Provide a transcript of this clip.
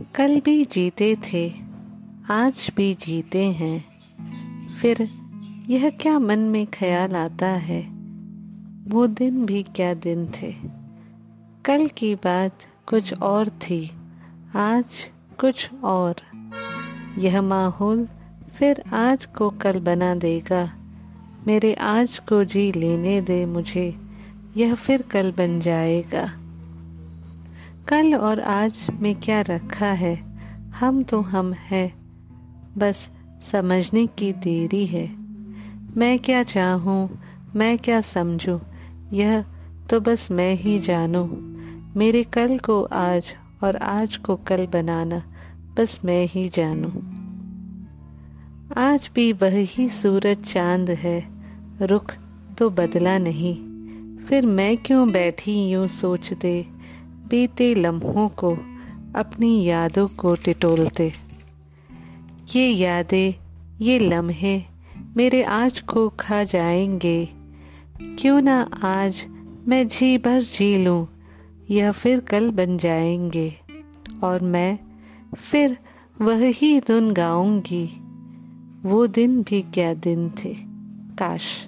कल भी जीते थे, आज भी जीते हैं। फिर यह क्या मन में ख्याल आता है? वो दिन भी क्या दिन थे? कल की बात कुछ और थी, आज कुछ और। यह माहौल फिर आज को कल बना देगा। मेरे आज को जी लेने दे मुझे, यह फिर कल बन जाएगा। कल और आज में क्या रखा है? हम तो हम हैं। बस समझने की देरी है। मैं क्या चाहूँ? मैं क्या समझूँ? यह तो बस मैं ही जानूँ। मेरे कल को आज और आज को कल बनाना बस मैं ही जानूँ। आज भी वही सूरज चाँद है। रुख तो बदला नहीं। फिर मैं क्यों बैठी यूँ सोचते? बीते लम्हों को अपनी यादों को टिटोलते। ये यादें, ये लम्हे मेरे आज को खा जाएँगे। क्यों ना आज मैं जी भर जी लूँ या फिर कल बन जाएँगे। और मैं फिर वही धुन गाऊँगी। वो दिन भी क्या दिन थे। काश।